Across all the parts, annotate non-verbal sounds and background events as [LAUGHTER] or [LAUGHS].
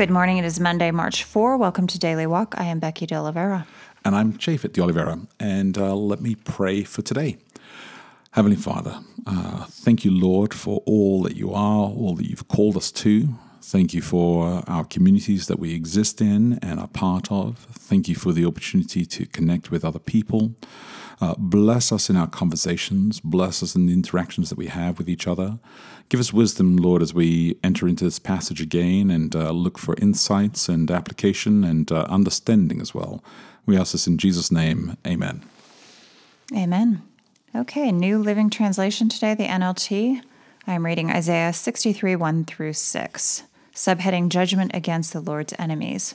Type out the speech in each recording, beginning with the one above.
Good morning. It is Monday, March 4. Welcome to Daily Walk. I am Becky De Oliveira. And I'm Japhet De Oliveira. And uh, let me pray for today. Heavenly Father, uh, thank you, Lord, for all that you are, all that you've called us to. Thank you for our communities that we exist in and are part of. Thank you for the opportunity to connect with other people. Uh, bless us in our conversations. Bless us in the interactions that we have with each other. Give us wisdom, Lord, as we enter into this passage again and uh, look for insights and application and uh, understanding as well. We ask this in Jesus' name. Amen. Amen. Okay, New Living Translation today, the NLT. I am reading Isaiah 63 1 through 6, subheading Judgment Against the Lord's Enemies.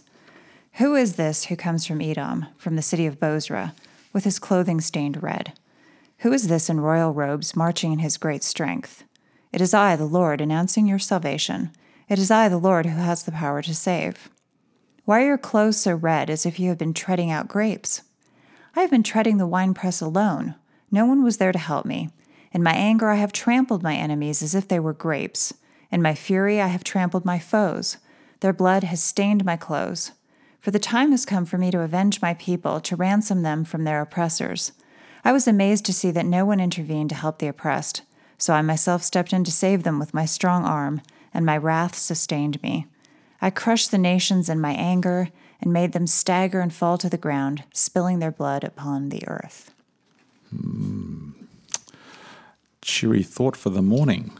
Who is this who comes from Edom, from the city of Bozrah, with his clothing stained red? Who is this in royal robes, marching in his great strength? It is I, the Lord, announcing your salvation. It is I, the Lord, who has the power to save. Why are your clothes so red, as if you had been treading out grapes? I have been treading the winepress alone. No one was there to help me. In my anger, I have trampled my enemies as if they were grapes. In my fury, I have trampled my foes. Their blood has stained my clothes. For the time has come for me to avenge my people, to ransom them from their oppressors. I was amazed to see that no one intervened to help the oppressed. So I myself stepped in to save them with my strong arm, and my wrath sustained me. I crushed the nations in my anger and made them stagger and fall to the ground, spilling their blood upon the earth. Mm. Cheery thought for the morning.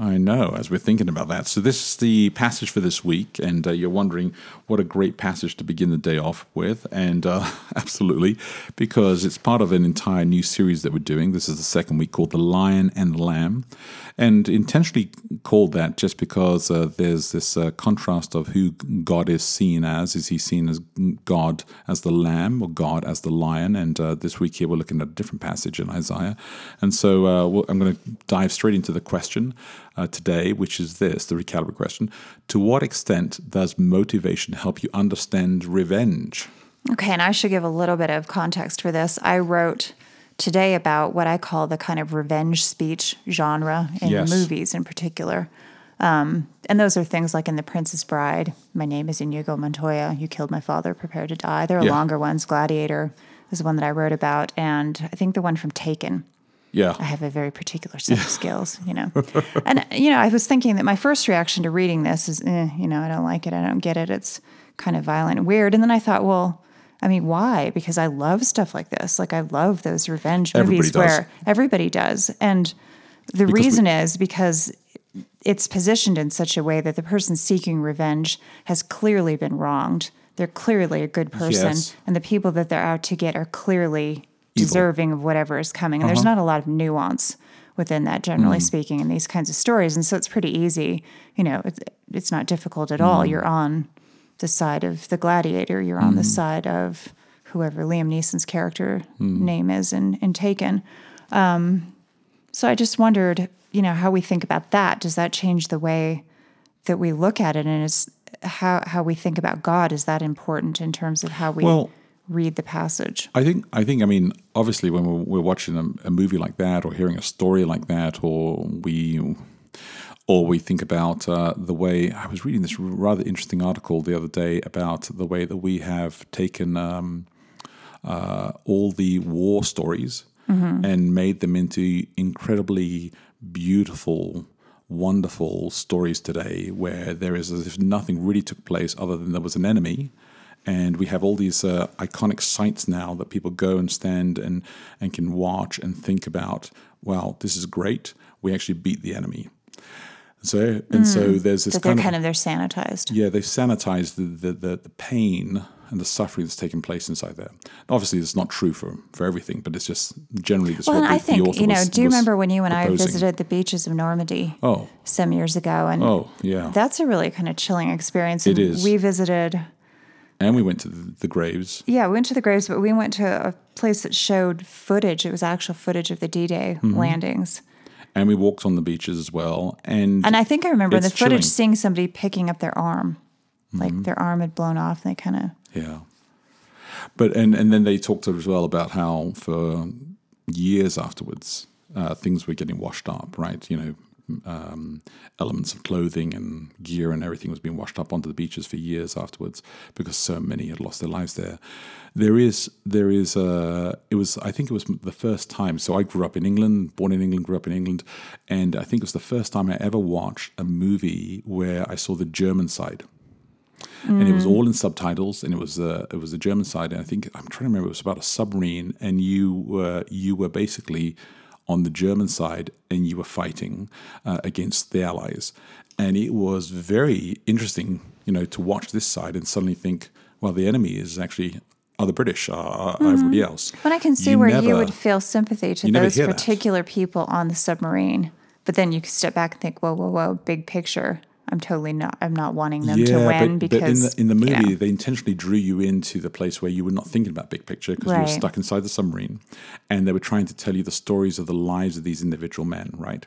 I know, as we're thinking about that. So, this is the passage for this week, and uh, you're wondering what a great passage to begin the day off with. And uh, [LAUGHS] absolutely, because it's part of an entire new series that we're doing. This is the second week called The Lion and the Lamb, and intentionally called that just because uh, there's this uh, contrast of who God is seen as. Is he seen as God as the lamb or God as the lion? And uh, this week here, we're looking at a different passage in Isaiah. And so uh, I'm going to dive straight into the question uh, today, which is this the recalibrate question To what extent does motivation help you understand revenge? Okay, and I should give a little bit of context for this. I wrote today about what I call the kind of revenge speech genre in yes. movies in particular. Um, and those are things like in The Princess Bride, My Name is Inigo Montoya, You Killed My Father, Prepare to Die. There are yeah. longer ones. Gladiator is the one that I wrote about. And I think the one from Taken yeah. I have a very particular set yeah. of skills, you know. [LAUGHS] and, you know, I was thinking that my first reaction to reading this is, eh, you know, I don't like it. I don't get it. It's kind of violent and weird. And then I thought, well, I mean, why? Because I love stuff like this. Like, I love those revenge movies where everybody does. And the because reason we- is because it's positioned in such a way that the person seeking revenge has clearly been wronged. They're clearly a good person. Yes. And the people that they're out to get are clearly deserving of whatever is coming. And uh-huh. there's not a lot of nuance within that, generally mm. speaking, in these kinds of stories. And so it's pretty easy. You know, it's, it's not difficult at mm. all. You're on the side of the gladiator. You're on mm. the side of whoever Liam Neeson's character mm. name is in, in Taken. Um, so I just wondered, you know, how we think about that. Does that change the way that we look at it? And is how how we think about God is that important in terms of how we well, read the passage. I think I think I mean obviously when we're, we're watching a, a, movie like that or hearing a story like that or we or we think about uh, the way I was reading this rather interesting article the other day about the way that we have taken um, uh, all the war stories mm-hmm. and made them into incredibly beautiful wonderful stories today where there is as if nothing really took place other than there was an enemy and we have all these uh, iconic sites now that people go and stand and and can watch and think about. Well, this is great. We actually beat the enemy. So and mm, so there's this kind, kind of, they're sanitized. Yeah, they've sanitized the, the, the, the pain and the suffering that's taking place inside there. Obviously, it's not true for, for everything, but it's just generally this. Well, the, I think you know. Was, do you remember when you and proposing. I visited the beaches of Normandy? Oh, some years ago, and oh yeah, that's a really kind of chilling experience. And it is. We visited And we went to the, the graves. Yeah, we went to the graves, but we went to a place that showed footage. It was actual footage of the D-Day Mm-hmm. landings. And we walked on the beaches as well. And, And I think I remember in the footage chilling. seeing somebody picking up their arm, like Mm-hmm. their arm had blown off, and they kind of Yeah. But and and then they talked to as well about how for years afterwards uh, things were getting washed up, right? You know, um, elements of clothing and gear and everything was being washed up onto the beaches for years afterwards because so many had lost their lives there. There is there is uh, it was I think it was the first time. So I grew up in England, born in England, grew up in England, and I think it was the first time I ever watched a movie where I saw the German side and it was all in subtitles, and it was uh, it was the German side, and I think I'm trying to remember it was about a submarine, and you were you were basically on the German side, and you were fighting uh, against the Allies, and it was very interesting, you know, to watch this side and suddenly think, well, the enemy is actually are the British, are, are everybody else. But I can see You where you would feel sympathy to those hear that. particular people on the submarine. But then you can step back and think, whoa, whoa, whoa, big picture. I'm totally not. I'm not wanting them to win but, because but in the in the you know, movie they intentionally drew you into the place where you were not thinking about big picture because you were stuck inside the submarine, and they were trying to tell you the stories of the lives of these individual men, right?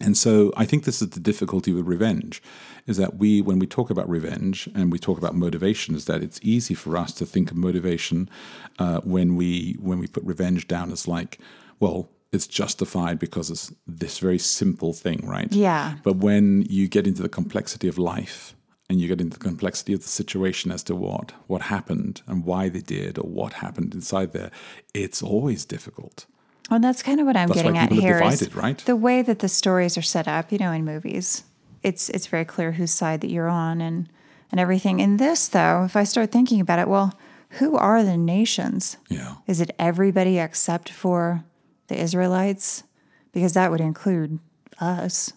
And so I think this is the difficulty with revenge, is that we, when we talk about revenge and we talk about motivation, is that it's easy for us to think of motivation uh, when we when we put revenge down as like, well, it's justified because it's this very simple thing, right? Yeah. But when you get into the complexity of life and you get into the complexity of the situation as to what what happened and why they did or what happened inside there, it's always difficult. Well, that's kind of what I'm That's getting at here. are here. is divided, right? The way that the stories are set up, you know, in movies, it's it's very clear whose side that you're on and and everything. In this, though, if I start thinking about it, well, who are the nations? Yeah. Is it everybody except for the Israelites? Because that would include us.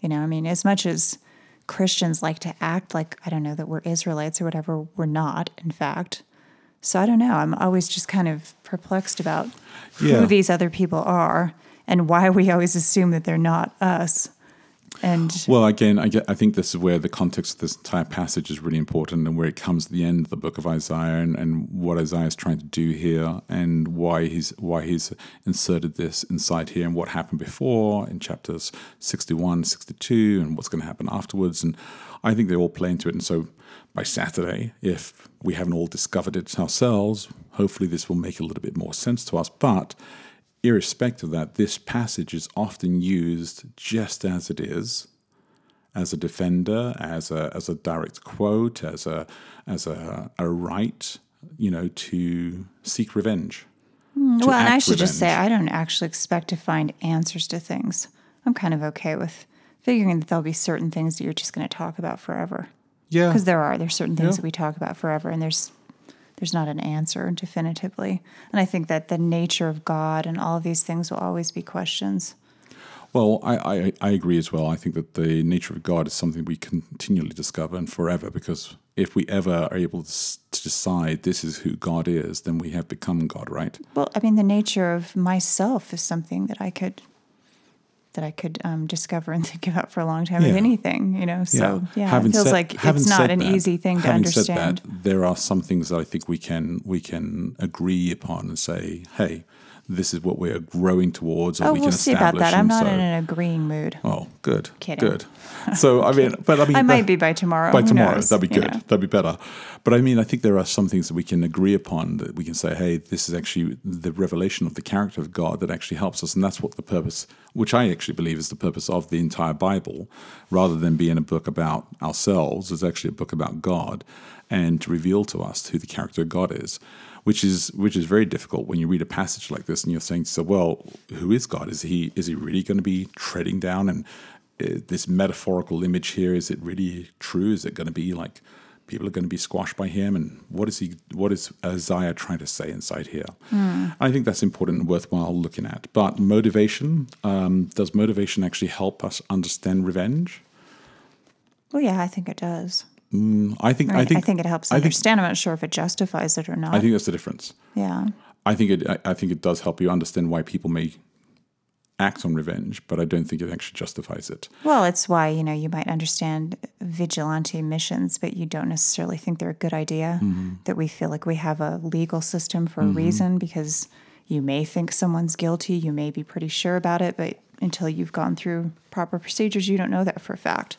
You know, I mean, as much as Christians like to act like, I don't know, that we're Israelites or whatever, we're not, in fact. So I don't know. I'm always just kind of perplexed about Yeah. who these other people are and why we always assume that they're not us. And Well, again, I, get, I think this is where the context of this entire passage is really important and where it comes to the end of the book of Isaiah and, and what Isaiah is trying to do here and why he's why he's inserted this inside here and what happened before in chapters 61, 62 and what's going to happen afterwards. And I think they all play into it. And so by Saturday, if we haven't all discovered it ourselves, hopefully this will make a little bit more sense to us. But irrespective of that, this passage is often used just as it is, as a defender, as a as a direct quote, as a as a, a right, you know, to seek revenge. Hmm, to well, and I act should just say. I don't actually expect to find answers to things. I'm kind of okay with figuring that there'll be certain things that you're just going to talk about forever. yeah, Because there are. There's certain things Yeah. that we talk about forever, and there's there's not an answer definitively. And I think that the nature of God and all of these things will always be questions. Well, I, I, I agree as well. I think that the nature of God is something we continually discover and forever because if we ever are able to, to decide this is who God is, then we have become God, right? Well, I mean, the nature of myself is something that I could that I could um, discover and [LAUGHS] think about for a long time. Of Yeah. anything, you know. So yeah, Having it feels said- like it's not an that- easy thing to understand. Said that, there are some things that I think we can we can agree upon and say, hey, this is what we're growing towards, or oh, we we'll can see about that. I'm not so, in an agreeing mood. Oh, good, Kidding. good. So I mean, [LAUGHS] but I mean, I that- might be by tomorrow. by Who tomorrow. knows? That'd be You good. know. That'd be better. But I mean, I think there are some things that we can agree upon that we can say, hey, this is actually the revelation of the character of God that actually helps us. And that's what the purpose, which I actually believe is the purpose of the entire Bible, rather than being a book about ourselves, is actually a book about God and to reveal to us who the character of God is. Which is which is very difficult when you read a passage like this and you're saying, so well, who is God? Is he is he really going to be treading down? And uh, this metaphorical image here is it really true? Is it going to be like people are going to be squashed by him? And what is he what is isaiah trying to say inside here? I think that's important and worthwhile looking at. But motivation um, does motivation actually help us understand revenge? Well, yeah, I think it does. Mm, i think Right? i think it helps I think, understand. I'm not sure if it justifies it or not. I think that's the difference yeah. I think it. I- I think it does help you understand why people may act on revenge, but I don't think it actually justifies it. Well, it's why, you know, you might understand vigilante missions, but you don't necessarily think they're a good idea. Mm-hmm. That we feel like we have a legal system for a mm-hmm. reason because you may think someone's guilty, you may be pretty sure about it, but until you've gone through proper procedures, you don't know that for a fact.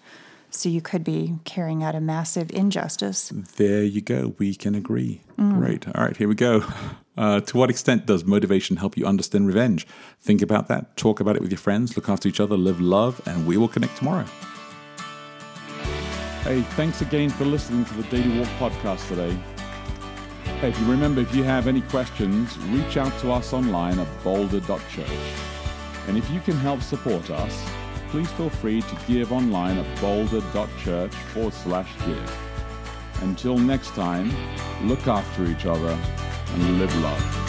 So you could be carrying out a massive injustice. There you go. We can agree. Great. All right, here we go. Uh, to what extent does motivation help you understand revenge? Think about that. Talk about it with your friends. Look after each other. Live love, and we will connect tomorrow. Hey, thanks again for listening to the Daily Walk podcast today. Hey, if you remember, if you have any questions, reach out to us online at boulder.church. And if you can help support us, please feel free to give online at boulder.church forward slash give. Until next time, look after each other and live love.